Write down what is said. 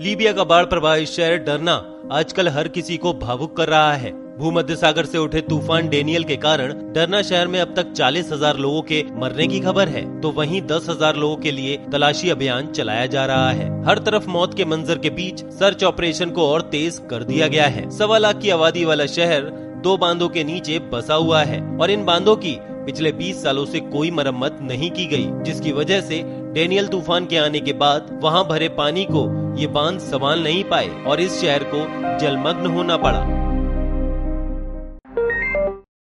Libya का बाढ़ प्रभावित शहर डरना आजकल हर किसी को भावुक कर रहा है। भूमध्य सागर से उठे तूफ़ान डेनियल के कारण डरना शहर में अब तक चालीस हज़ार लोगों के मरने की खबर है। तो वहीं दस हज़ार लोगों के लिए तलाशी अभियान चलाया जा रहा है। हर तरफ़ मौत के मंजर के बीच सर्च ऑपरेशन को और तेज कर दिया गया है। सवा लाख की आबादी वाला शहर दो बांधों के नीचे बसा हुआ है और इन बांधों की पिछले 20 सालों से कोई मरम्मत नहीं की गई, जिसकी वजह से डेनियल तूफ़ान के आने के बाद वहाँ भरे पानी को ये बाँध संभाल नहीं पाए और इस शहर को जलमग्न होना पड़ा।